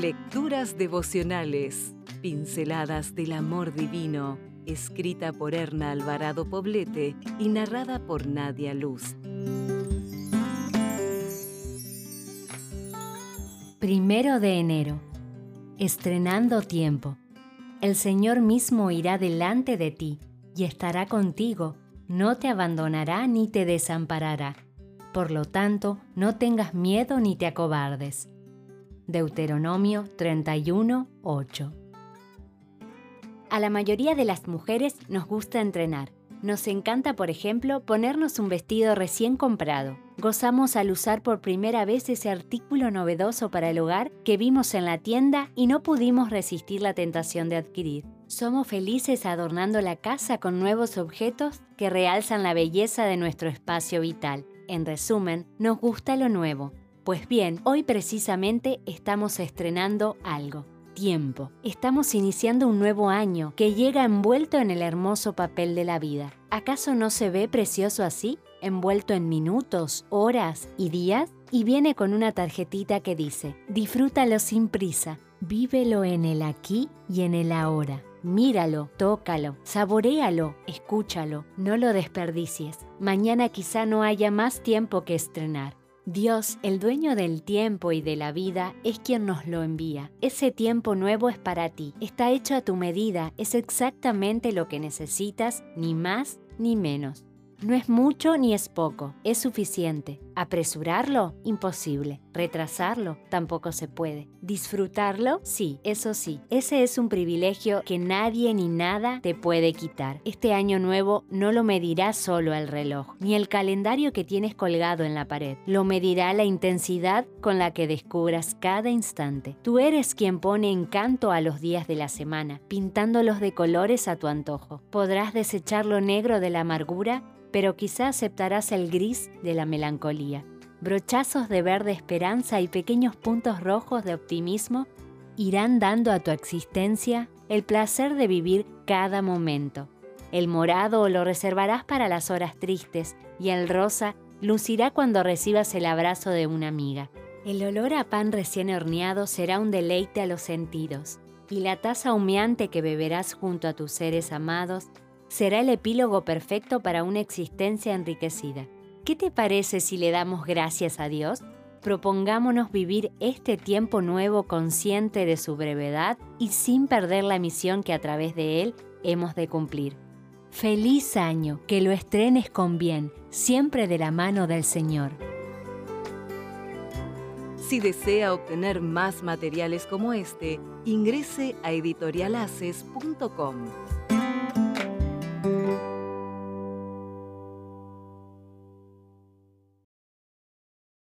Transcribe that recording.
Lecturas devocionales, pinceladas del amor divino, escrita por Erna Alvarado Poblete y narrada por Nadia Luz. Primero de enero. Estrenando tiempo. El Señor mismo irá delante de ti y estará contigo, no te abandonará ni te desamparará. Por lo tanto, no tengas miedo ni te acobardes. Deuteronomio 31, 8. A la mayoría de las mujeres nos gusta entrenar. Nos encanta, por ejemplo, ponernos un vestido recién comprado. Gozamos al usar por primera vez ese artículo novedoso para el hogar que vimos en la tienda y no pudimos resistir la tentación de adquirir. Somos felices adornando la casa con nuevos objetos que realzan la belleza de nuestro espacio vital. En resumen, nos gusta lo nuevo, pues bien, hoy precisamente estamos estrenando algo. Tiempo. Estamos iniciando un nuevo año que llega envuelto en el hermoso papel de la vida. ¿Acaso no se ve precioso así? Envuelto en minutos, horas y días. Y viene con una tarjetita que dice, disfrútalo sin prisa, vívelo en el aquí y en el ahora. Míralo, tócalo, saboréalo, escúchalo, no lo desperdicies. Mañana quizá no haya más tiempo que estrenar. Dios, el dueño del tiempo y de la vida, es quien nos lo envía. Ese tiempo nuevo es para ti, está hecho a tu medida, es exactamente lo que necesitas, ni más ni menos. No es mucho ni es poco, es suficiente. Apresurarlo, imposible. Retrasarlo, tampoco se puede. Disfrutarlo, sí, eso sí. Ese es un privilegio que nadie ni nada te puede quitar. Este año nuevo no lo medirá solo el reloj, ni el calendario que tienes colgado en la pared. Lo medirá la intensidad con la que descubras cada instante. Tú eres quien pone encanto a los días de la semana, pintándolos de colores a tu antojo. Podrás desechar lo negro de la amargura pero quizá aceptarás el gris de la melancolía. Brochazos de verde esperanza y pequeños puntos rojos de optimismo irán dando a tu existencia el placer de vivir cada momento. El morado lo reservarás para las horas tristes y el rosa lucirá cuando recibas el abrazo de una amiga. El olor a pan recién horneado será un deleite a los sentidos, y la taza humeante que beberás junto a tus seres amados será el epílogo perfecto para una existencia enriquecida. ¿Qué te parece si le damos gracias a Dios? Propongámonos vivir este tiempo nuevo consciente de su brevedad y sin perder la misión que a través de él hemos de cumplir. Feliz año, que lo estrenes con bien, siempre de la mano del Señor. Si desea obtener más materiales como este, ingrese a editorialaces.com.